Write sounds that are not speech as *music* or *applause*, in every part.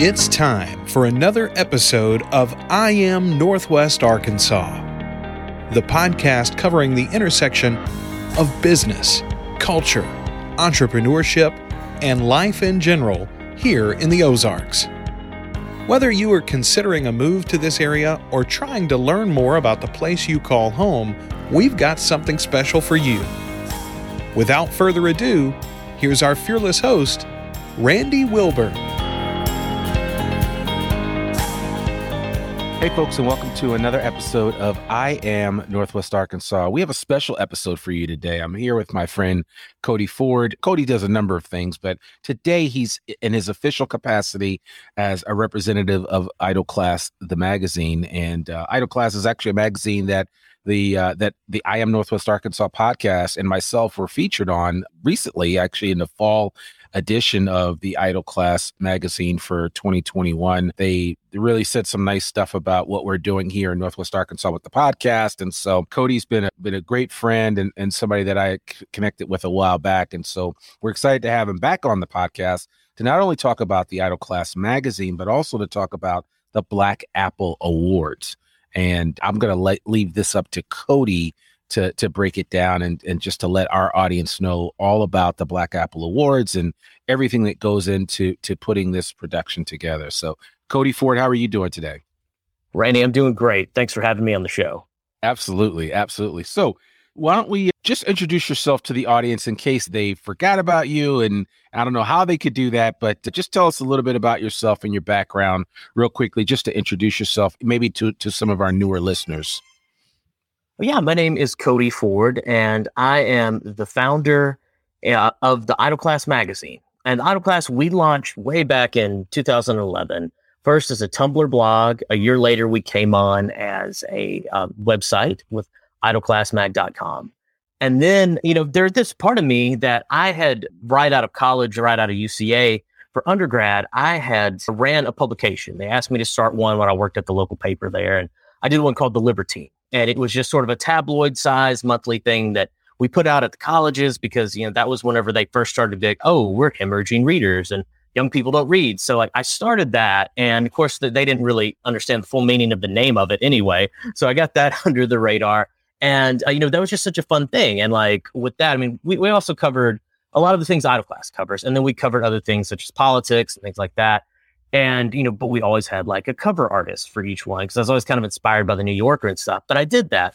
It's time for another episode of I Am Northwest Arkansas, the podcast covering the intersection of business, culture, entrepreneurship, and life in general here in the Ozarks. Whether you are considering a move to this area or trying to learn more about the place you call home, we've got something special for you. Without further ado, here's our fearless host, Randy Wilburn. Hey, folks, and welcome to another episode of I Am Northwest Arkansas. We have a special episode for you today. I'm here with my friend Cody Ford. Cody does a number of things, but today he's in his official capacity as a representative of Idle Class, the magazine. And uh, Idle Class is actually a magazine that the uh, that the I Am Northwest Arkansas podcast and myself were featured on recently, actually in the fall edition of the Idle Class magazine for 2021. They really said some nice stuff about what we're doing here in Northwest Arkansas with the podcast. And so Cody's been a, been a great friend and, and somebody that I c- connected with a while back. And so we're excited to have him back on the podcast to not only talk about the Idle Class magazine, but also to talk about the Black Apple Awards. And I'm going to leave this up to Cody to to break it down and and just to let our audience know all about the Black Apple Awards and everything that goes into to putting this production together. So, Cody Ford, how are you doing today? Randy, I'm doing great. Thanks for having me on the show. Absolutely, absolutely. So, why don't we just introduce yourself to the audience in case they forgot about you and I don't know how they could do that, but just tell us a little bit about yourself and your background real quickly just to introduce yourself maybe to to some of our newer listeners. Yeah, my name is Cody Ford, and I am the founder uh, of the Idle Class magazine. And Idle Class we launched way back in 2011. First as a Tumblr blog. A year later, we came on as a uh, website with idleclassmag.com. And then, you know, there's this part of me that I had right out of college, right out of UCA for undergrad, I had ran a publication. They asked me to start one when I worked at the local paper there. And I did one called The Libertine and it was just sort of a tabloid size monthly thing that we put out at the colleges because you know that was whenever they first started to be like, oh, we're hemorrhaging readers, and young people don't read. So like I started that, and of course they didn't really understand the full meaning of the name of it anyway. So I got that *laughs* under the radar, and uh, you know that was just such a fun thing. And like with that, I mean, we we also covered a lot of the things Idle Class covers, and then we covered other things such as politics and things like that. And you know, but we always had like a cover artist for each one because I was always kind of inspired by the New Yorker and stuff. But I did that.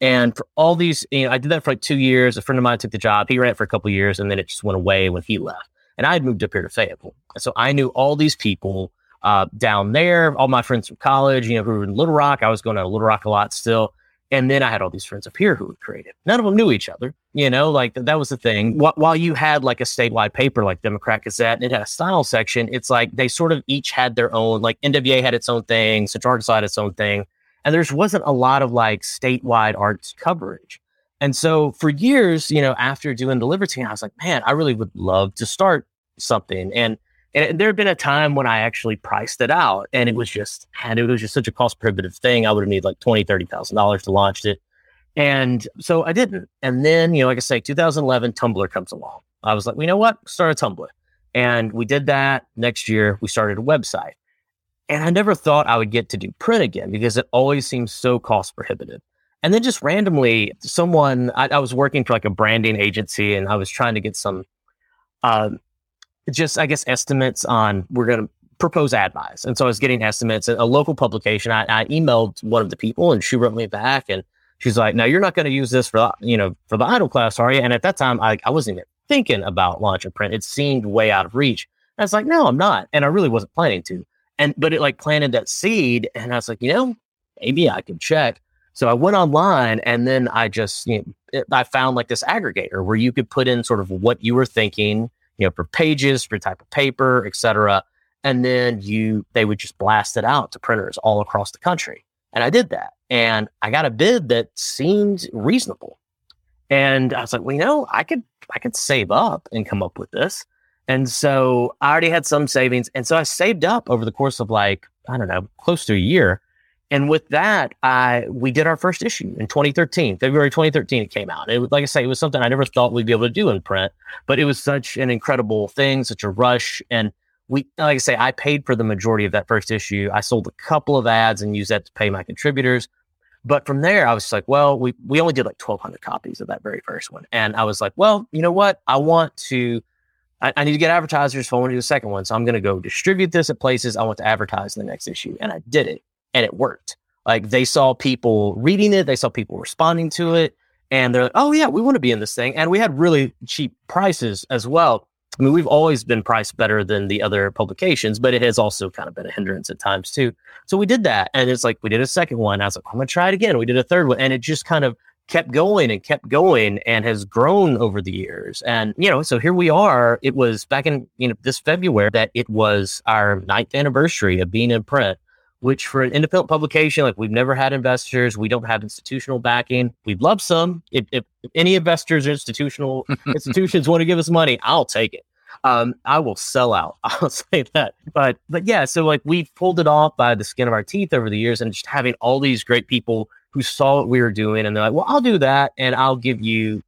And for all these, you know, I did that for like two years. A friend of mine took the job. He ran it for a couple years, and then it just went away when he left and I had moved up here to Fayetteville. So I knew all these people uh, down there, all my friends from college, you know, who were in Little Rock. I was going to Little Rock a lot still. And then I had all these friends up here who were creative. None of them knew each other, you know, like th- that was the thing. Wh- while you had like a statewide paper like Democrat Gazette and it had a style section, it's like they sort of each had their own, like NWA had its own thing, Central Arkansas had its own thing. And there wasn't a lot of like statewide arts coverage. And so for years, you know, after doing the Libertine, I was like, man, I really would love to start something. And and there had been a time when I actually priced it out and it was just, and it was just such a cost prohibitive thing. I would have needed like twenty, thirty thousand dollars to launch it. And so I didn't. And then, you know, like I say, 2011, Tumblr comes along. I was like, well, you know what? Start a Tumblr. And we did that. Next year, we started a website. And I never thought I would get to do print again because it always seems so cost prohibitive. And then just randomly, someone I, I, was working for like a branding agency, and I was trying to get some, uh, just I guess estimates on we're going to propose ad buys. And so I was getting estimates. At a local publication. I, I emailed one of the people, and she wrote me back, and she's like, "No, you're not going to use this for the, you know for the idle class, are you?" And at that time, I, I wasn't even thinking about launching print. It seemed way out of reach. And I was like, "No, I'm not," and I really wasn't planning to. And but it like planted that seed, and I was like, you know, maybe I can check. So I went online and then I just, you know, I found like this aggregator where you could put in sort of what you were thinking, you know, for pages, for type of paper, etc. And then you, they would just blast it out to printers all across the country. And I did that. And I got a bid that seemed reasonable. And I was like, well, you know, I could, I could save up and come up with this. And so I already had some savings. And so I saved up over the course of like, I don't know, close to a year and with that, I we did our first issue in 2013, February 2013. It came out. It like I say, it was something I never thought we'd be able to do in print, but it was such an incredible thing, such a rush, and we, like I say, I paid for the majority of that first issue. I sold a couple of ads and used that to pay my contributors. But from there, I was like, well, we we only did like 1,200 copies of that very first one, and I was like, well, you know what? I want to. I, I need to get advertisers for I want to do the second one. So I'm going to go distribute this at places I want to advertise in the next issue. And I did it and it worked. Like they saw people reading it, they saw people responding to it, and they're like, "Oh yeah, we want to be in this thing." And we had really cheap prices as well. I mean, we've always been priced better than the other publications, but it has also kind of been a hindrance at times too. So we did that, and it's like we did a second one. I was like, "I'm gonna try it again." We did a third one, and it just kind of kept going and kept going and has grown over the years. And, you know, so here we are. It was back in, you know, this February that it was our ninth anniversary of being in print which for an independent publication, like we've never had investors, we don't have institutional backing. We'd love some. If, if, if any investors or institutional *laughs* institutions want to give us money, I'll take it. Um, I will sell out. *laughs* I'll say that. But but yeah, so like we've pulled it off by the skin of our teeth over the years, and just having all these great people who saw what we were doing, and they're like, "Well, I'll do that, and I'll give you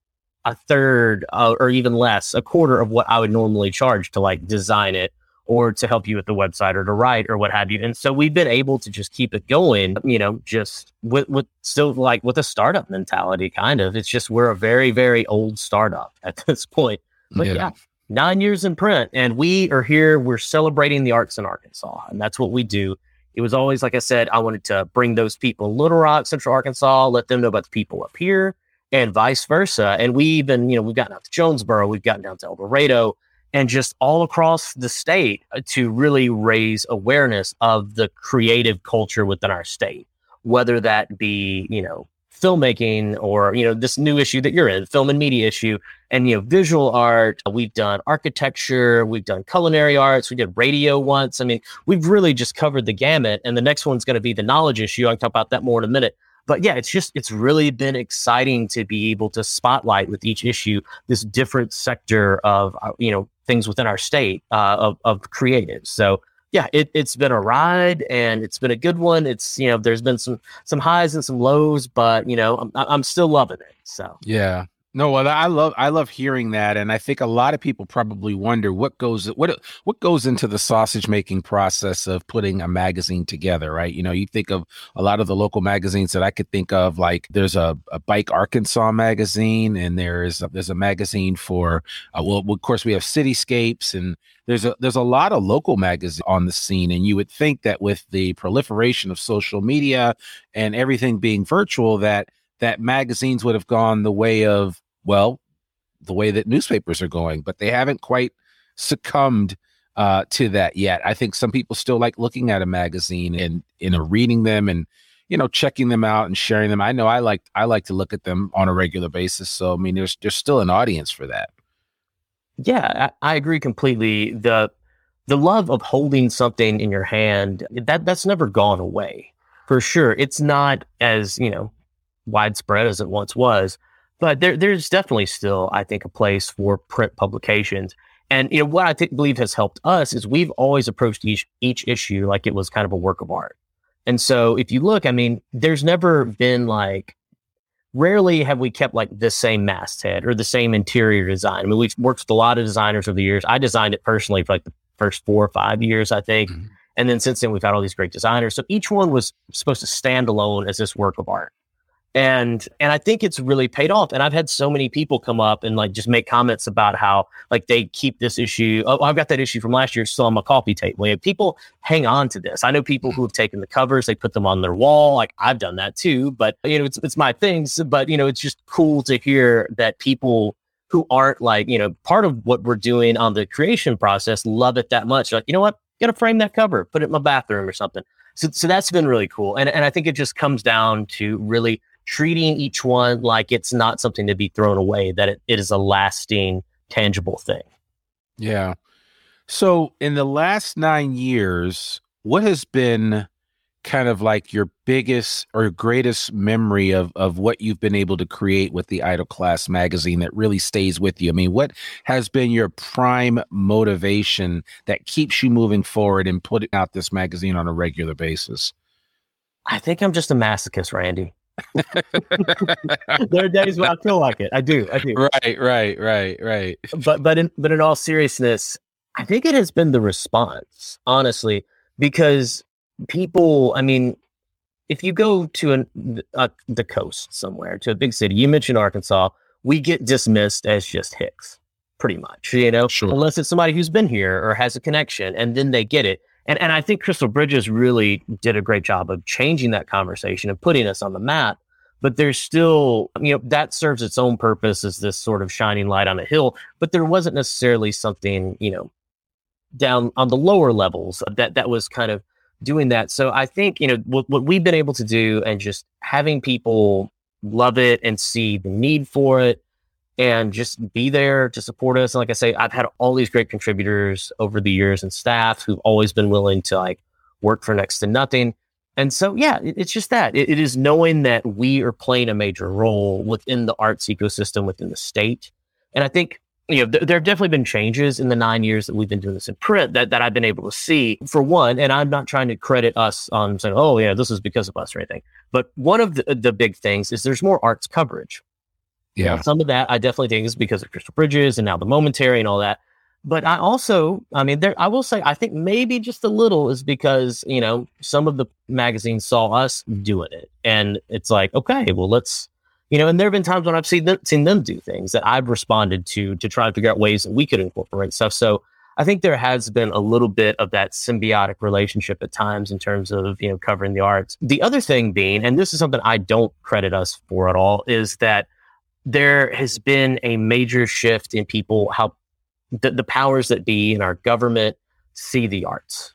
a third uh, or even less, a quarter of what I would normally charge to like design it or to help you with the website or to write or what have you. And so we've been able to just keep it going, you know, just with, with still like with a startup mentality, kind of. It's just we're a very, very old startup *laughs* at this point. But yeah. yeah. nine years in print, and we are here. We're celebrating the arts in Arkansas, and that's what we do. It was always, like I said, I wanted to bring those people, Little Rock, Central Arkansas, let them know about the people up here, and vice versa. And we even, you know, we've gotten out to Jonesboro, we've gotten down to El Dorado, and just all across the state uh, to really raise awareness of the creative culture within our state, whether that be, you know, filmmaking or, you know, this new issue that you're in, film and media issue, and, you know, visual art. We've done architecture, we've done culinary arts, we did radio once. I mean, we've really just covered the gamut. And the next one's going to be the knowledge issue. I can talk about that more in a minute but yeah, it's just it's really been exciting to be able to spotlight with each issue this different sector of uh, you know things within our state uh, of of creatives. So yeah, it, it's been a ride and it's been a good one. It's you know there's been some some highs and some lows, but you know I'm I'm still loving it. So yeah, No, well, I love I love hearing that, and I think a lot of people probably wonder what goes what what goes into the sausage making process of putting a magazine together, right? You know, you think of a lot of the local magazines that I could think of, like there's a, a Bike Arkansas magazine, and there's a, there's a magazine for uh, well, of course we have Cityscapes, and there's a there's a lot of local magazines on the scene, and you would think that with the proliferation of social media and everything being virtual, that that magazines would have gone the way of well, the way that newspapers are going, but they haven't quite succumbed uh, to that yet. I think some people still like looking at a magazine and you know reading them and you know checking them out and sharing them. I know I like I like to look at them on a regular basis. So I mean, there's there's still an audience for that. Yeah, I, I agree completely. the The love of holding something in your hand that that's never gone away for sure. It's not as you know widespread as it once was, but there, there's definitely still, I think, a place for print publications. And you know what I think, believe has helped us is we've always approached each each issue like it was kind of a work of art. And so if you look, I mean, there's never been like rarely have we kept like the same masthead or the same interior design. I mean, we've worked with a lot of designers over the years. I designed it personally for like the first four or five years, I think. Mm-hmm. And then since then, we've had all these great designers. So each one was supposed to stand alone as this work of art and and i think it's really paid off. And i've had so many people come up and like just make comments about how like they keep this issue. Oh i've got that issue from last year still on my coffee table. People hang on to this. I know people who have taken the covers they put them on their wall. Like i've done that too. But you know it's, it's my things. But you know it's just cool to hear that people who aren't like you know part of what we're doing on the creation process love it that much. Like you know what? Gotta frame that cover. Put it in my bathroom or something. So, so that's been really cool. And, and i think it just comes down to really treating each one like it's not something to be thrown away, that it, it is a lasting, tangible thing. Yeah. So, in the last nine years, what has been kind of like your biggest or greatest memory of of what you've been able to create with the Idle Class magazine that really stays with you? I mean, what has been your prime motivation that keeps you moving forward and putting out this magazine on a regular basis? I think I'm just a masochist, Randy. *laughs* there are days when I feel like it. I do. I do. Right, right, right, right. But but in but in all seriousness, I think it has been the response, honestly, because people. I mean, if you go to an, uh, the coast somewhere, to a big city, you mentioned Arkansas, we get dismissed as just Hicks, pretty much. You know, sure. unless it's somebody who's been here or has a connection, and then they get it. And, and I think Crystal Bridges really did a great job of changing that conversation and putting us on the map. But there's still, you know, that serves its own purpose as this sort of shining light on a hill. But there wasn't necessarily something, you know, down on the lower levels that that was kind of doing that. So I think, you know, what, what we've been able to do and just having people love it and see the need for it and just be there to support us. And like I say, I've had all these great contributors over the years and staff who've always been willing to like work for next to nothing. And so, yeah, it, it's just that it, it is knowing that we are playing a major role within the arts ecosystem within the state. And I think, you know, th- there have definitely been changes in the nine years that we've been doing this in print that, that I've been able to see for one. And I'm not trying to credit us on saying, oh, yeah, this is because of us or anything. But one of the, the big things is there's more arts coverage. Yeah. some of that I definitely think is because of Crystal Bridges and now the momentary and all that. But I also, I mean, there, I will say, I think maybe just a little is because, you know, some of the magazines saw us doing it. And it's like, okay, well, let's, you know, and there have been times when I've seen them, seen them do things that I've responded to to try to figure out ways that we could incorporate stuff. So I think there has been a little bit of that symbiotic relationship at times in terms of, you know, covering the arts. The other thing being, and this is something I don't credit us for at all, is that there has been a major shift in people how the, the powers that be in our government see the arts.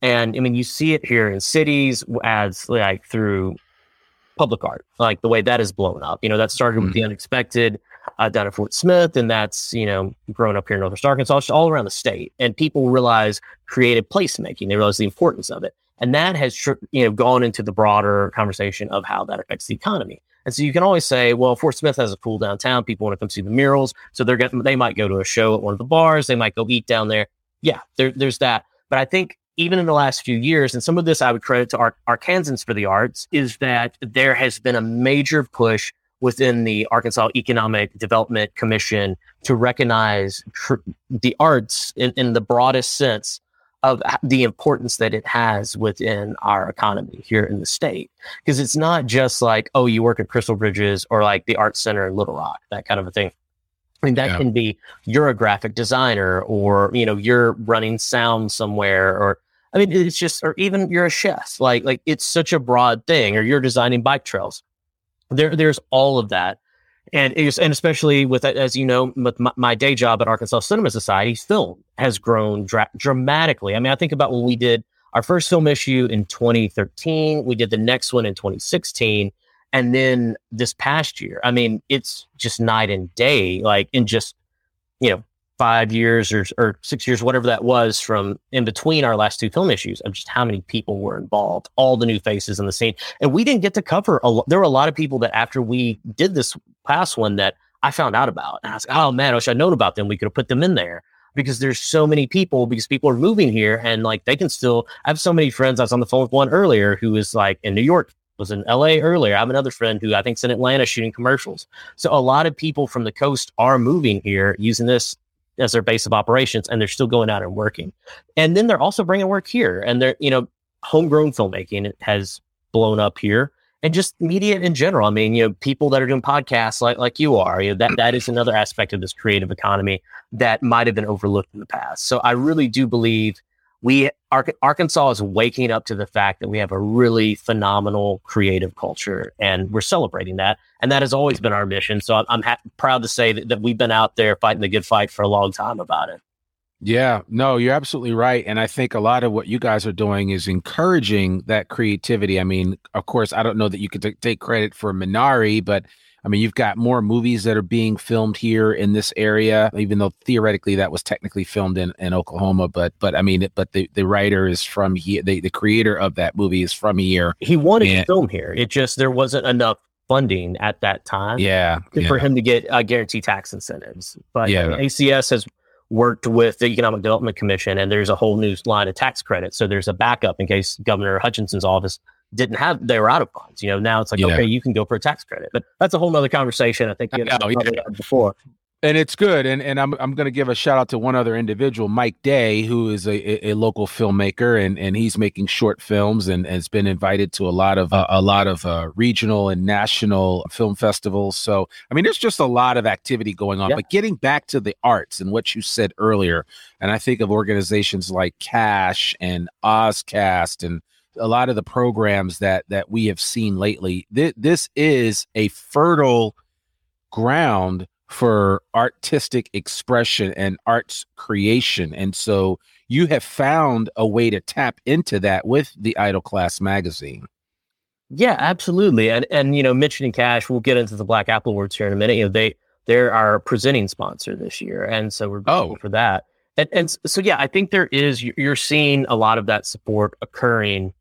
And I mean, you see it here in cities as like through public art, like the way that is blown up. You know, that started mm-hmm. with the mm-hmm. unexpected uh, down at Fort Smith, and that's you know grown up here in Northwest Arkansas, all around the state. And people realize creative placemaking; they realize the importance of it, and that has you know gone into the broader conversation of how that affects the economy. And so you can always say, well, Fort Smith has a cool downtown. People want to come see the murals. So they're getting, they might go to a show at one of the bars. They might go eat down there. Yeah, there, there's that. But I think even in the last few years, and some of this I would credit to Ar- Arkansans for the arts, is that there has been a major push within the Arkansas Economic Development Commission to recognize tr- the arts in, in the broadest sense of the importance that it has within our economy here in the state. Because it's not just like, oh, you work at Crystal Bridges or like the Art Center in Little Rock, that kind of a thing. I mean, that yeah. can be you're a graphic designer or, you know, you're running sound somewhere or, I mean, it's just, or even you're a chef. Like, like it's such a broad thing or you're designing bike trails. There, there's all of that and and especially with as you know with my, my, day job at Arkansas Cinema Society, film has grown dra- dramatically. I mean, I think about when we did our first film issue in 2013, we did the next one in 2016, and then this past year. I mean, it's just night and day. Like in just you know five years or, or six years, whatever that was from in between our last two film issues of just how many people were involved, all the new faces in the scene. And we didn't get to cover a lot. There were a lot of people that after we did this past one that I found out about. And I was like, oh man, I wish I'd known about them. We could have put them in there because there's so many people because people are moving here and like they can still I have so many friends. I was on the phone with one earlier who is like in New York was in LA earlier. I have another friend who I think's in Atlanta shooting commercials. So a lot of people from the coast are moving here using this as their base of operations and they're still going out and working. And then they're also bringing work here and they're, you know, homegrown filmmaking has blown up here and just media in general. I mean, you know, people that are doing podcasts like, like you are, you know, that, that is another aspect of this creative economy that might have been overlooked in the past. So I really do believe we Arkansas is waking up to the fact that we have a really phenomenal creative culture, and we're celebrating that. And that has always been our mission. So I'm, I'm ha- proud to say that, that we've been out there fighting the good fight for a long time about it. Yeah, no, you're absolutely right. And I think a lot of what you guys are doing is encouraging that creativity. I mean, of course, I don't know that you could t- take credit for Minari, but I mean, you've got more movies that are being filmed here in this area, even though theoretically that was technically filmed in, in Oklahoma. But but I mean, but the, the writer is from here. The, the creator of that movie is from here. He wanted and, to film here. It just there wasn't enough funding at that time. Yeah, for yeah. him to get uh, guaranteed tax incentives. But yeah, ACS has worked with the Economic Development Commission, and there's a whole new line of tax credits. So there's a backup in case Governor Hutchinson's office didn't have they were out of funds. You know, now it's like yeah. okay, you can go for a tax credit, but that's a whole other conversation. I think you know, yeah. before. And it's good, and and I'm I'm going to give a shout out to one other individual, Mike Day, who is a, a, local filmmaker, and and he's making short films, and has been invited to a lot of uh, a lot of uh, regional and national film festivals. So I mean, there's just a lot of activity going on. Yeah. But getting back to the arts and what you said earlier, and I think of organizations like CACHE and Ozcast and a lot of the programs that that we have seen lately. Th- this is a fertile ground for artistic expression and arts creation, and so you have found a way to tap into that with the Idle Class magazine. Yeah, absolutely. And and you know, mentioning CACHE, we'll get into the Black Apple Awards here in a minute. You know, they they're our presenting sponsor this year, and so we're oh. for that. And, and so yeah, I think there is you're seeing a lot of that support occurring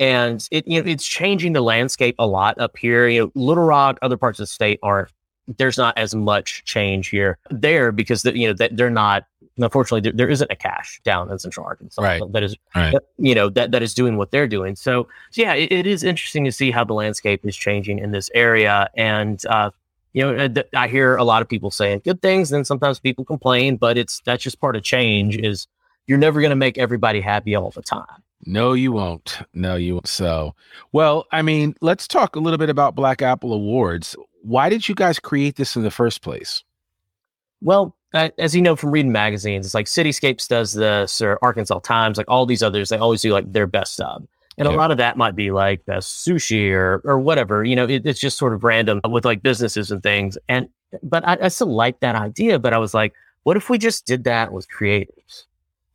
and it you know it's changing the landscape a lot up here. You know, Little Rock, other parts of the state aren't. There's not as much change here there because the, you know that they're not. Unfortunately, there, there isn't a CACHE down in Central Arkansas right. that is right. you know that that is doing what they're doing. So, so yeah, it, it is interesting to see how the landscape is changing in this area. And uh, you know, I hear a lot of people saying good things, and sometimes people complain, but it's that's just part of change. Is you're never going to make everybody happy all the time. No, you won't. No, you won't. So, well, I mean, let's talk a little bit about Black Apple Awards. Why did you guys create this in the first place? Well, as you know from reading magazines, it's like Cityscapes does this, or Arkansas Times, like all these others, they always do like their best sub. And a lot of that might be like best sushi or or whatever. You know, it, it's just sort of random with like businesses and things. And but I, I still like that idea. But I was like, what if we just did that with creators?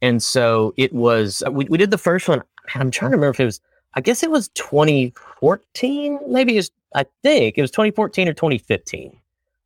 And so it was, uh, we, we did the first one. I'm trying to remember if it was, I guess it was 2014. Maybe it was, I think it was 2014 or 2015.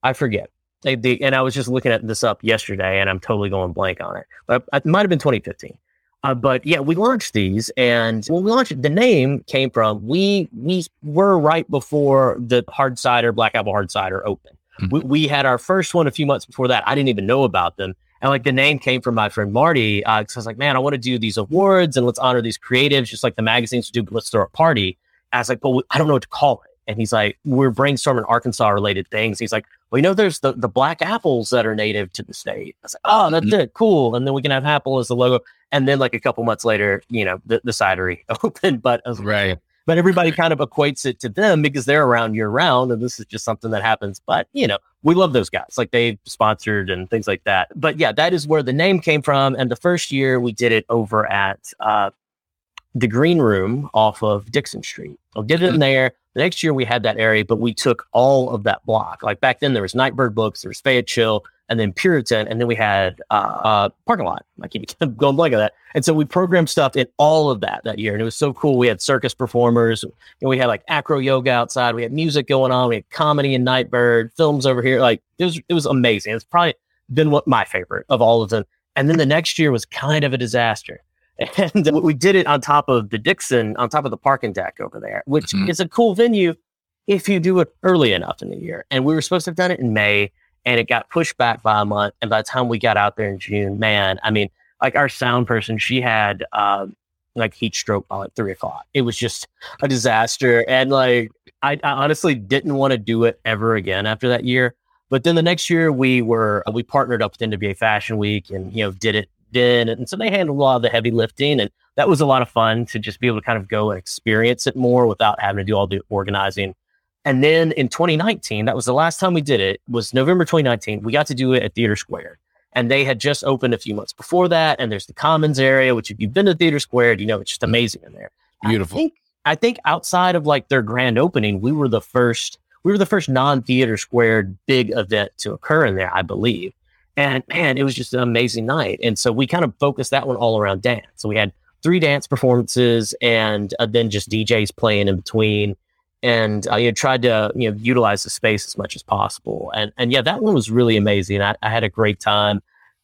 I forget. They, they, and I was just looking at this up yesterday and I'm totally going blank on it, but it might have been 2015. Uh, but yeah, we launched these, and when we launched, the name came from we we were right before the hard cider Black Apple hard cider opened. Mm-hmm. We, we had our first one a few months before that. I didn't even know about them, and like the name came from my friend Marty. Uh, cause I was like, man, I want to do these awards and let's honor these creatives, just like the magazines do, but let's throw a party. And I was like, but I don't know what to call it. and he's like, we're brainstorming Arkansas related things. He's like, well, you know, there's the, the black apples that are native to the state. I was like, oh, that's mm-hmm. it. Cool. And then we can have apple as the logo. And then like a couple months later, you know, the, the cidery *laughs* opened, but right. But everybody kind of equates it to them because they're around year round. And this is just something that happens. But, you know, we love those guys. Like they sponsored and things like that. But yeah, that is where the name came from. And the first year we did it over at uh, the green room off of Dickson Street. I did it in mm-hmm. there. The next year we had that area, but we took all of that block. Like back then there was Nightbird Books, there was Fayetteville, and then Puritan, and then we had uh, uh, parking lot. I keep *laughs* going blank of that. And so we programmed stuff in all of that that year, and it was so cool. We had circus performers, and we had like acro yoga outside. We had music going on. We had comedy and Nightbird films over here. Like it was, it was amazing. It's probably been what my favorite of all of them. And then the next year was kind of a disaster. *laughs* And we did it on top of the Dickson, on top of the parking deck over there, which mm-hmm. is a cool venue if you do it early enough in the year. And we were supposed to have done it in May and it got pushed back by a month. And by the time we got out there in June, man, I mean, like our sound person, she had um, like heat stroke by like three o'clock. It was just a disaster. And like, I, I honestly didn't want to do it ever again after that year. But then the next year we were, we partnered up with NWA Fashion Week and, you know, did it then. And so they handled a lot of the heavy lifting. And that was a lot of fun to just be able to kind of go and experience it more without having to do all the organizing and then in 2019, that was the last time we did it, was November 2019. We got to do it at TheatreSquared. And they had just opened a few months before that. And there's the Commons area, which if you've been to TheatreSquared, you know it's just amazing in there. Beautiful. I think, I think outside of like their grand opening, we were the first, we were the first non-TheatreSquared big event to occur in there, I believe. And man, it was just an amazing night. And so we kind of focused that one all around dance. So we had three dance performances and uh, then just DJs playing in between and I had tried to you know utilize the space as much as possible. And and yeah, that one was really amazing. I, I had a great time.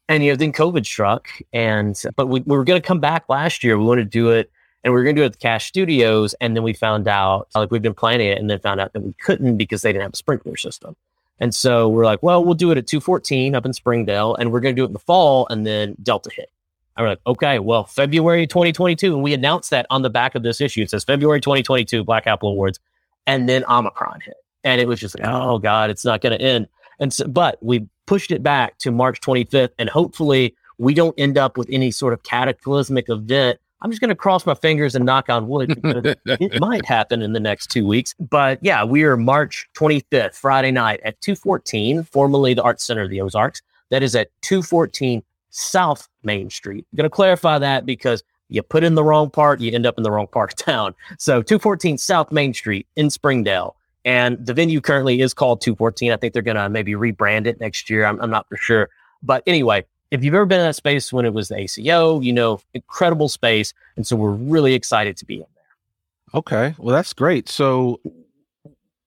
And you know, then COVID struck, and but we, we were going to come back last year. We wanted to do it, and we were going to do it at the CACHE Studios. And then we found out, like we've been planning it, and then found out that we couldn't because they didn't have a sprinkler system. And so we're like, well, we'll do it at 214 up in Springdale, and we're going to do it in the fall, and then Delta hit. I am like, okay, well, February 2022. And we announced that on the back of this issue. It says February 2022 Black Apple Awards and then Omicron hit, and it was just like, oh god, it's not going to end. And so, but we pushed it back to March 25th, and hopefully we don't end up with any sort of cataclysmic event. I'm just going to cross my fingers and knock on wood because *laughs* it might happen in the next two weeks. But yeah, we are March 25th, Friday night at 214, formerly the Art Center of the Ozarks. That is at 214 South Main Street. I'm going to clarify that because you put in the wrong part, you end up in the wrong part of town. *laughs* So 214 South Main Street in Springdale. And the venue currently is called 214. I think they're going to maybe rebrand it next year. I'm, I'm not for sure. But anyway, if you've ever been in that space when it was the ACO, you know, incredible space. And so we're really excited to be in there. Okay. Well, that's great. So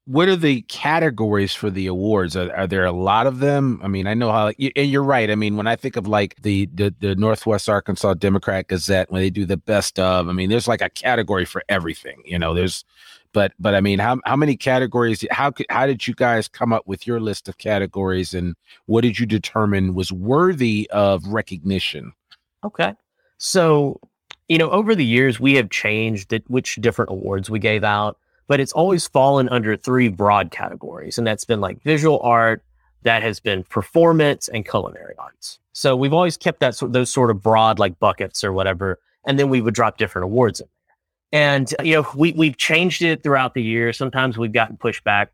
what are the categories for the awards? Are, are, there a lot of them? I mean, I know how, and you're right. I mean, when I think of like the, the, the Northwest Arkansas Democrat Gazette, when they do the best of, I mean, there's like a category for everything. You know, there's, but but I mean, how how many categories? How how did you guys come up with your list of categories, and what did you determine was worthy of recognition? Okay, so you know, over the years, we have changed it, which different awards we gave out but it's always fallen under three broad categories. And that's been like visual art, that has been performance and culinary arts. So we've always kept that those sort of broad like buckets or whatever. And then we would drop different awards in there. And, you know, we, we've changed it throughout the year. Sometimes we've gotten pushback.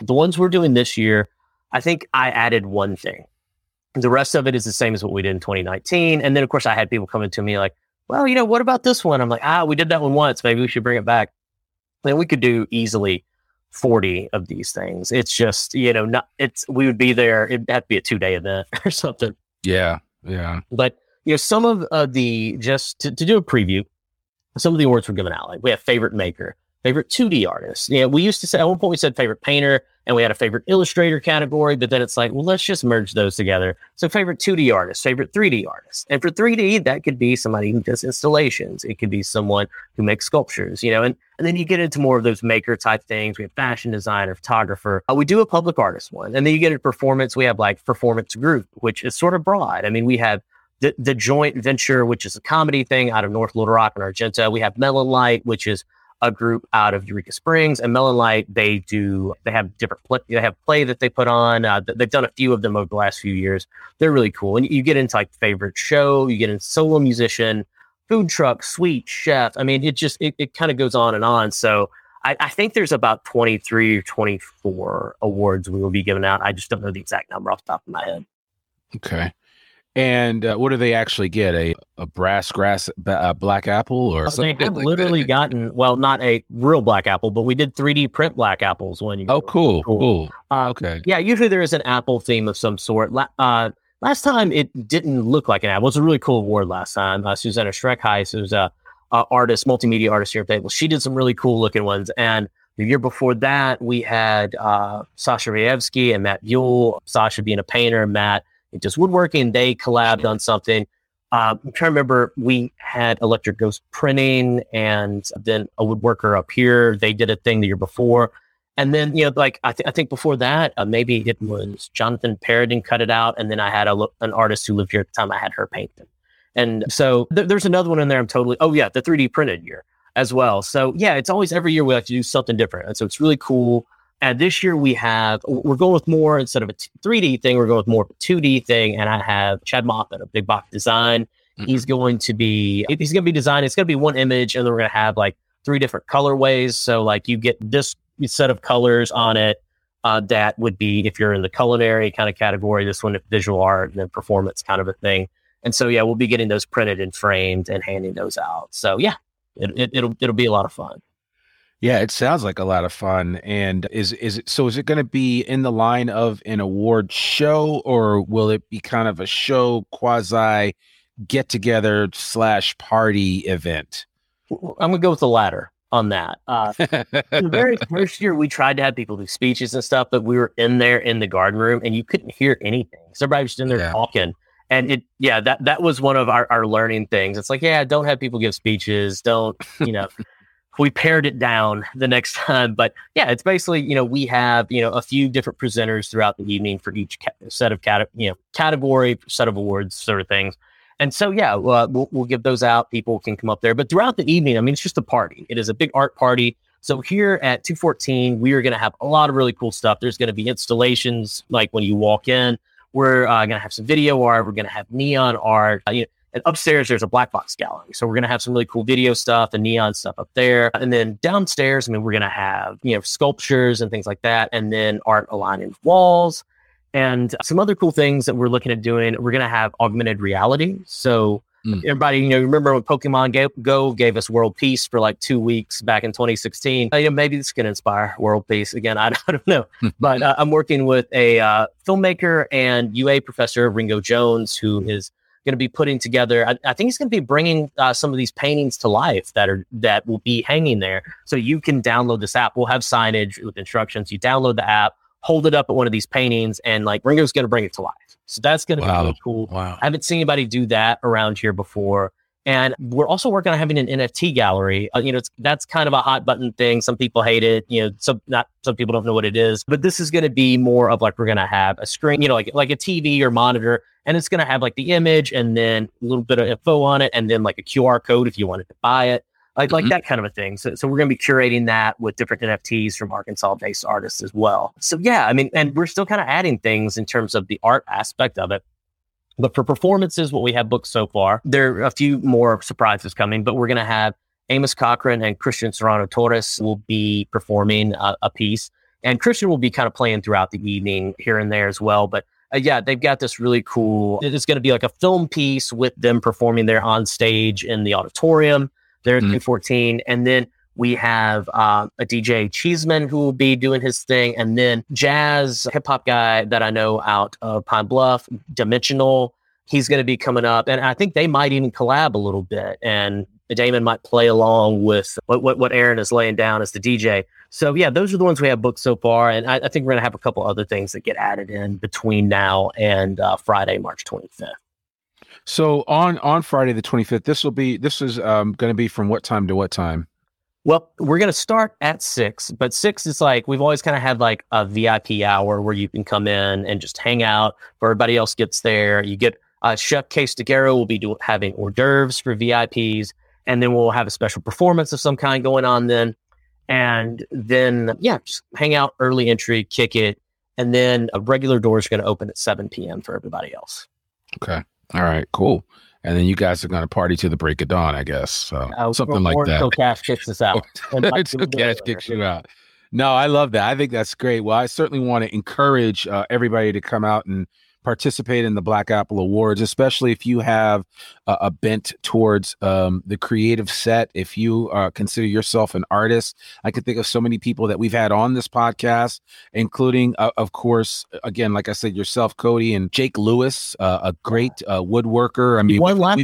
The ones we're doing this year, I think I added one thing. The rest of it is the same as what we did in 2019. And then, of course, I had people coming to me like, well, you know, what about this one? I'm like, ah, we did that one once. Maybe we should bring it back then we could do easily 40 of these things. It's just, you know, not, it's, we would be there. It'd have to be a two day event *laughs* or something. Yeah. Yeah. But, you know, some of uh, the, just to, to do a preview, some of the awards were given out. Like we have favorite maker, favorite 2D artist. Yeah, we used to say at one point we said favorite painter, and we had a favorite illustrator category, but then it's like, well, let's just merge those together. So favorite 2D artist, favorite 3D artist. And for 3D, that could be somebody who does installations. It could be someone who makes sculptures, you know, and, and then you get into more of those maker type things. We have fashion designer, photographer. Uh, we do a public artist one. And then you get a performance. We have like performance group, which is sort of broad. I mean, we have the, the joint venture, which is a comedy thing out of North Little Rock and Argenta. We have Melon Light, which is a group out of Eureka Springs and Melon Light. They do they have different they have play that they put on. Uh, they've done a few of them over the last few years. They're really cool, and you get into like favorite show, you get into solo musician, food truck, sweet chef. I mean, it just it, it kind of goes on and on. So. I, I think there's about 23 or 24 awards we will be giving out. I just don't know the exact number off the top of my head. Okay. And uh, what do they actually get? A a brass grass uh, black apple or something? They have literally gotten well, not a real black apple, but we did 3D print black apples when you. Oh, cool, cool. cool. Uh, okay. Yeah, usually there is an apple theme of some sort. Uh, last time it didn't look like an apple. It was a really cool award last time. Uh, Susanna Schreckheis, who's a, a artist, multimedia artist here at Table, she did some really cool looking ones. And the year before that, we had uh, Sasha Rayevsky and Matt Buell. Sasha being a painter, Matt just woodworking. They collabed on something. Uh, I'm trying to remember. We had Electric Ghost Printing, and then a woodworker up here. They did a thing the year before, and then you know, like I, th- I think before that, uh, maybe it was Jonathan Paradin cut it out, and then I had a, an artist who lived here at the time. I had her paint them, and so th- there's another one in there. I'm totally. Oh yeah, the 3D printed year as well. So yeah, it's always every year we like to do something different, and so it's really cool. And this year we have, we're going with more instead of a 3D thing, we're going with more of a 2D thing. And I have Chad Moffat of Big Box Design. Mm-hmm. He's going to be, he's going to be designing, it's going to be one image, and then we're going to have like three different colorways. So, like, you get this set of colors on it. Uh, that would be if you're in the culinary kind of category, this one, if visual art and then performance kind of a thing. And so, yeah, we'll be getting those printed and framed and handing those out. So, yeah, it, it, it'll, it'll be a lot of fun. Yeah, it sounds like a lot of fun. And is is it so? Is it going to be in the line of an award show, or will it be kind of a show quasi get together slash party event? I'm gonna go with the latter on that. Uh, the very *laughs* first year, we tried to have people do speeches and stuff, but we were in there in the garden room, and you couldn't hear anything. So everybody was in there yeah. talking. And it, yeah, that that was one of our, our learning things. It's like, yeah, don't have people give speeches. Don't, you know, we pared it down *laughs* the next time. But yeah, it's basically you know we have you know a few different presenters throughout the evening for each ca- set of cat you know category set of awards sort of things. And so yeah, uh, we'll we'll give those out. People can come up there, but throughout the evening, I mean, it's just a party. It is a big art party. So here at 214, we are going to have a lot of really cool stuff. There's going to be installations like when you walk in. We're uh, going to have some video art. We're going to have neon art. Uh, you know, and upstairs, there's a black box gallery. So we're going to have some really cool video stuff and neon stuff up there. And then downstairs, I mean, we're going to have, you know, sculptures and things like that. And then art aligning walls and some other cool things that we're looking at doing. We're going to have augmented reality. So mm. everybody, you know, remember when Pokemon Go gave us world peace for like two weeks back in 2016? Uh, you know, maybe this can inspire world peace again. I, *laughs* I don't know. *laughs* but uh, I'm working with a uh, filmmaker and UA professor, Ringo Jones, who is going to be putting together. I, I think he's going to be bringing uh, some of these paintings to life that are that will be hanging there, so you can download this app. We'll have signage with instructions. You download the app, hold it up at one of these paintings, and like Ringo's going to bring it to life. So that's going to wow. be really cool. Wow! I haven't seen anybody do that around here before. And we're also working on having an NFT gallery. Uh, you know, that's kind of a hot button thing. Some people hate it. You know, some not some people don't know what it is. But this is going to be more of like we're going to have a screen, you know, like like a TV or monitor, and it's going to have like the image and then a little bit of info on it, and then like a QR code if you wanted to buy it, like mm-hmm. like that kind of a thing. So so we're going to be curating that with different NFTs from Arkansas-based artists as well. So yeah, I mean, and we're still kind of adding things in terms of the art aspect of it. But for performances, what we have booked so far, there are a few more surprises coming, but we're going to have Amos Cochran and Christian Serrano Torres will be performing a, a, piece. And Christian will be kind of playing throughout the evening here and there as well. But uh, yeah, they've got this really cool, it's going to be like a film piece with them performing there on stage in the auditorium there at mm-hmm. 214. And then we have uh, a DJ Cheeseman who will be doing his thing, and then jazz hip hop guy that I know out of Pine Bluff, Dimensional. He's going to be coming up, and I think they might even collab a little bit. And Damon might play along with what, what, what Aaron is laying down as the DJ. So yeah, those are the ones we have booked so far, and I, I think we're going to have a couple other things that get added in between now and uh, Friday, March 25th. So on on Friday the 25th, this will be this is um, going to be from what time to what time? Well, we're going to start at six, but six is like we've always kind of had like a VIP hour where you can come in and just hang out. Everybody else gets there, you get uh, Chef Case DeGuerro will be doing having hors d'oeuvres for VIPs, and then we'll have a special performance of some kind going on then. And then, yeah, just hang out early entry, kick it. And then a regular door is going to open at 7 p.m. for everybody else. Okay. All right. Cool. And then you guys are going to party to the break of dawn, I guess. So uh, something like that. Until CACHE kicks us out. *laughs* until CACHE kicks you out. No, I love that. I think that's great. Well, I certainly want to encourage uh, everybody to come out and participate in the Black Apple Awards, especially if you have a, a bent towards um, the creative set. If you uh, consider yourself an artist, I can think of so many people that we've had on this podcast, including, uh, of course, again, like I said, yourself, Cody, and Jake Lewis, uh, a great uh, woodworker. I mean, one last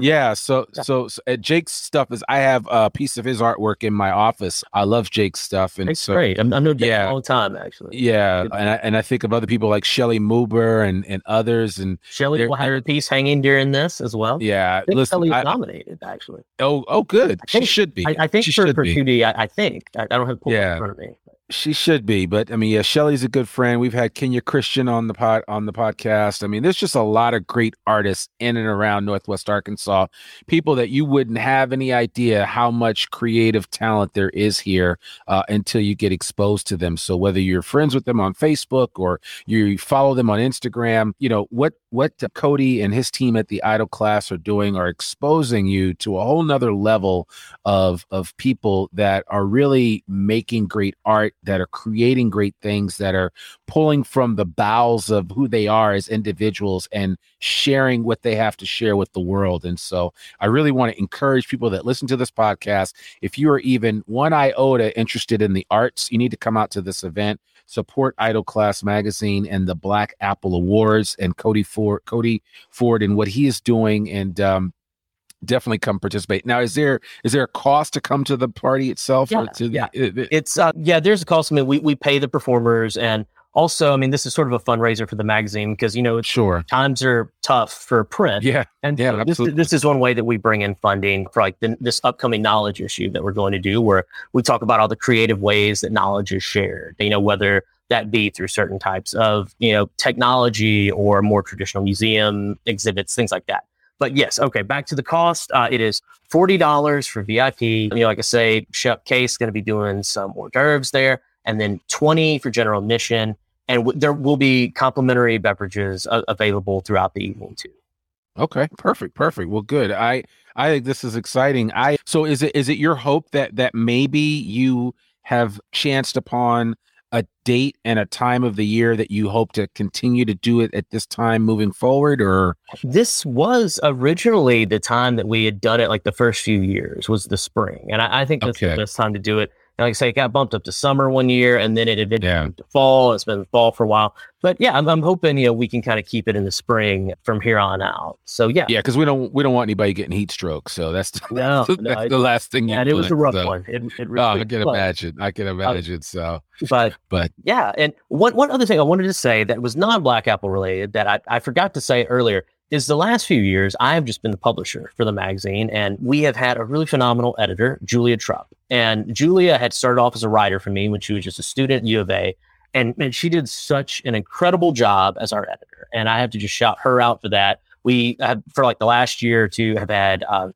time. Yeah, so yeah. so, so uh, Jake's stuff is I have a piece of his artwork in my office. I love Jake's stuff, and it's so, great. I'm, I'm known Jake yeah, a long time actually. Yeah, and I, and I think of other people like Shelly Muber and and others, and Shelly will have a piece hanging during this as well. Yeah, I listen, nominated actually. Oh, oh, good. Think, she should be. I, I think she for for 2D, I, I, think I, I don't have pulled yeah. in front of me. She should be, but I mean, yeah, Shelly's a good friend. We've had Kenya Christian on the pod on the podcast. I mean, there's just a lot of great artists in and around Northwest Arkansas. People that you wouldn't have any idea how much creative talent there is here uh, until you get exposed to them. So whether you're friends with them on Facebook or you follow them on Instagram, you know what what Cody and his team at the Idle Class are doing are exposing you to a whole nother level of of people that are really making great art that are creating great things, that are pulling from the bowels of who they are as individuals and sharing what they have to share with the world. And so I really want to encourage people that listen to this podcast. If you are even one iota interested in the arts, you need to come out to this event support Idle Class Magazine and the Black Apple Awards and Cody Ford, Cody Ford, and what he is doing. And um, definitely come participate. Now, is there is there a cost to come to the party itself? Yeah, to yeah. The, it's uh, yeah. There's a cost. I mean, we we pay the performers, and also, I mean, this is sort of a fundraiser for the magazine because you know, sure, times are tough for print. Yeah, and yeah, so this this is one way that we bring in funding for like the, this upcoming knowledge issue that we're going to do, where we talk about all the creative ways that knowledge is shared. You know, whether that be through certain types of you know technology or more traditional museum exhibits, things like that. But yes, okay, back to the cost. Uh, it is $40 for VIP. You know, like I say, Chef Case going to be doing some hors d'oeuvres there, and then 20 for general admission. And w- there will be complimentary beverages uh, available throughout the evening too. Okay, perfect, perfect. Well, good. I I think this is exciting. I so is it is it your hope that that maybe you have chanced upon a date and a time of the year that you hope to continue to do it at this time moving forward or this was originally the time that we had done it like the first few years was the spring and i, I think that's okay. the best time to do it like I say, it got bumped up to summer one year, and then it eventually yeah. to fall. It's been fall for a while, but yeah, I'm, I'm hoping you know we can kind of keep it in the spring from here on out. So yeah, yeah, because we don't we don't want anybody getting heat stroke. So that's the, no, that's no, the last thing. Yeah, it was a rough so. one. It, it really oh, I can imagine. I can uh, imagine. Uh, so, but but yeah, and one one other thing I wanted to say that was non Black Apple related that I, I forgot to say earlier is the last few years, I have just been the publisher for the magazine, and we have had a really phenomenal editor, Julia Trupp. And Julia had started off as a writer for me when she was just a student at U of A. And, and she did such an incredible job as our editor. And I have to just shout her out for that. We have, for like the last year or two, have had uh,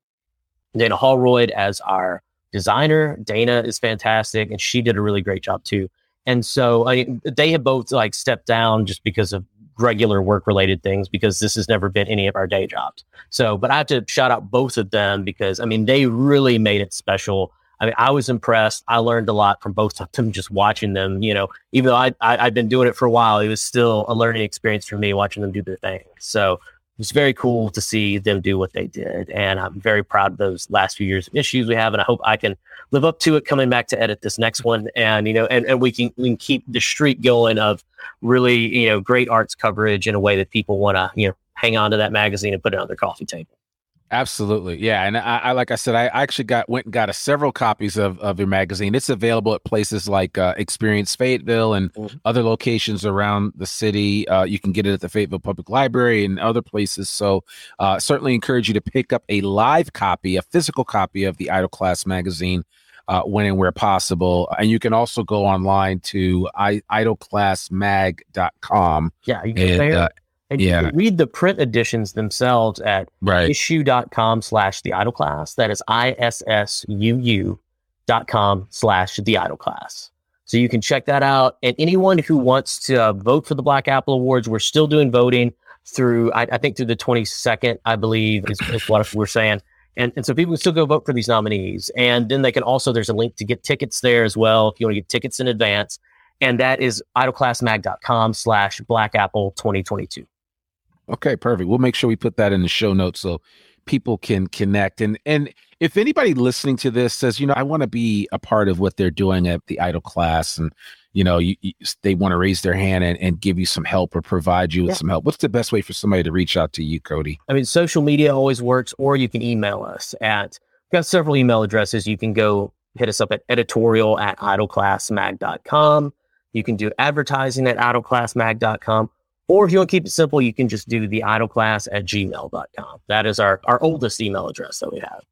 Dana Hallroyd as our designer. Dana is fantastic, and she did a really great job too. And so I, they have both like stepped down just because of regular work related things because this has never been any of our day jobs. So, but I have to shout out both of them because I mean, they really made it special. I mean, I was impressed. I learned a lot from both of them just watching them. You know, even though I, I have been doing it for a while, it was still a learning experience for me watching them do their thing. So was very cool to see them do what they did. And I'm very proud of those last few years of issues we have. And I hope I can live up to it coming back to edit this next one. And, you know, and, and we can we can keep the streak going of really, you know, great arts coverage in a way that people want to, you know, hang on to that magazine and put it on their coffee table. Absolutely, yeah, and I, I, like I said, I actually got went and got a several copies of of your magazine. It's available at places like uh, Experience Fayetteville and mm-hmm. other locations around the city. Uh, you can get it at the Fayetteville Public Library and other places. So, uh, certainly encourage you to pick up a live copy, a physical copy of the Idle Class magazine. Uh, when and where possible. And you can also go online to I, idleclassmag.com. Yeah, you can and, uh, And Yeah. you can read the print editions themselves at Right. issuu.com slash the idle class. That is I-S-S-U-U dot com slash the idle class. So you can check that out. And anyone who wants to uh, vote for the Black Apple Awards, we're still doing voting through, I, I think through the 22nd, I believe is, is what we're saying. And, and so people can still go vote for these nominees. And then they can also, there's a link to get tickets there as well if you want to get tickets in advance. And that is idleclassmag.com slash Black Apple 2022. Okay, perfect. We'll make sure we put that in the show notes so people can connect. And and if anybody listening to this says, you know, I want to be a part of what they're doing at the idle class, and you know, you, you, they want to raise their hand and, and give you some help or provide you with Yeah. some help. What's the best way for somebody to reach out to you, Cody? I mean, social media always works, or you can email us at, we've got several email addresses. You can go hit us up at editorial at idleclassmag.com. You can do advertising at idleclassmag.com. Or if you want to keep it simple, you can just do the idleclass at gmail.com. That is our, our oldest email address that we have.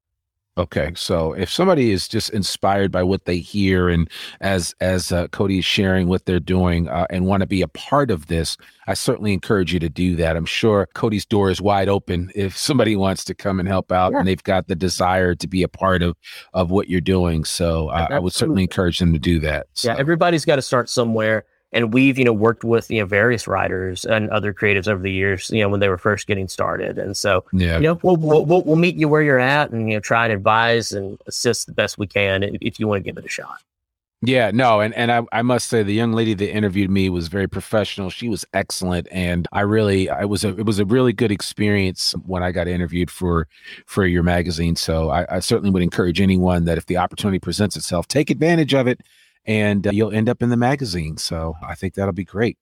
Okay, so if somebody is just inspired by what they hear, and as as uh, Cody is sharing what they're doing, uh, and want to be a part of this, I certainly encourage you to do that. I'm sure Cody's door is wide open *laughs* if somebody wants to come and help out, Yeah. and they've got the desire to be a part of of what you're doing. So uh, I would certainly encourage them to do that. Yeah, everybody's got to start somewhere. And we've, you know, worked with, you know, various writers and other creatives over the years, you know, when they were first getting started. And so, yeah, you know, we'll, we'll, we'll, we'll meet you where you're at and, you know, try and advise and assist the best we can if- you want to give it a shot. Yeah, no, and and I, I must say the young lady that interviewed me was very professional. She was excellent, and I really, I was a, it was a really good experience when I got interviewed for for your magazine. So I, I certainly would encourage anyone that if the opportunity presents itself, take advantage of it, and uh, you'll end up in the magazine. So I think that'll be great.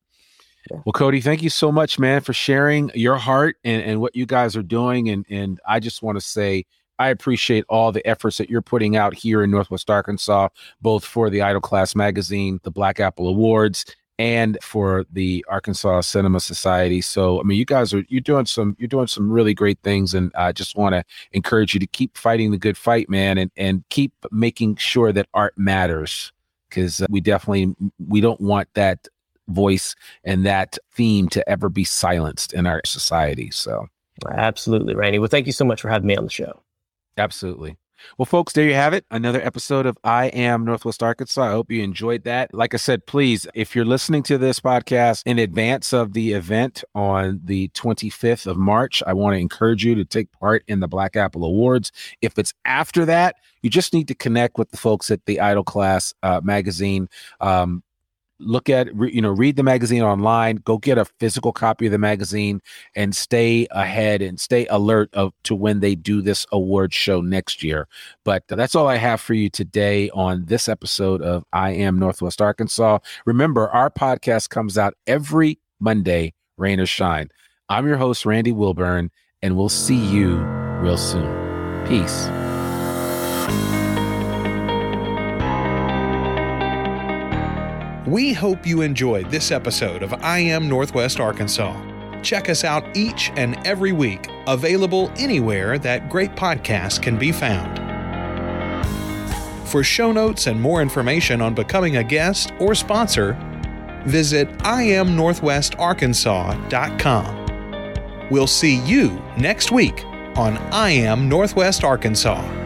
Yeah. Well, Cody, thank you so much, man, for sharing your heart and, and what you guys are doing. And and I just want to say I appreciate all the efforts that you're putting out here in Northwest Arkansas, both for the Idle Class magazine, the Black Apple Awards, and for the Arkansas Cinema Society. So, I mean, you guys are you're doing some you're doing some really great things, and I just want to encourage you to keep fighting the good fight, man, and and keep making sure that art matters because uh, we definitely we don't want that voice and that theme to ever be silenced in our society. So. Absolutely, Randy. Well, thank you so much for having me on the show. Absolutely. Well, folks, there you have it. Another episode of I Am Northwest Arkansas. I hope you enjoyed that. Like I said, please, if you're listening to this podcast in advance of the event on the 25th of March, I want to encourage you to take part in the Black Apple Awards. If it's after that, you just need to connect with the folks at the Idle Class uh, magazine. Um, look at re- you know read the magazine online go get a physical copy of the magazine and stay ahead and stay alert of to when they do this award show next year. But that's all i have for you today on this episode of i am northwest arkansas. Remember our podcast comes out every monday rain or shine. I'm your host randy wilburn and we'll see you real soon. Peace We hope you enjoyed this episode of I Am Northwest Arkansas. Check us out each and every week, available anywhere that great podcasts can be found. For show notes and more information on becoming a guest or sponsor, visit iamnorthwestarkansas.com. We'll see you next week on I Am Northwest Arkansas.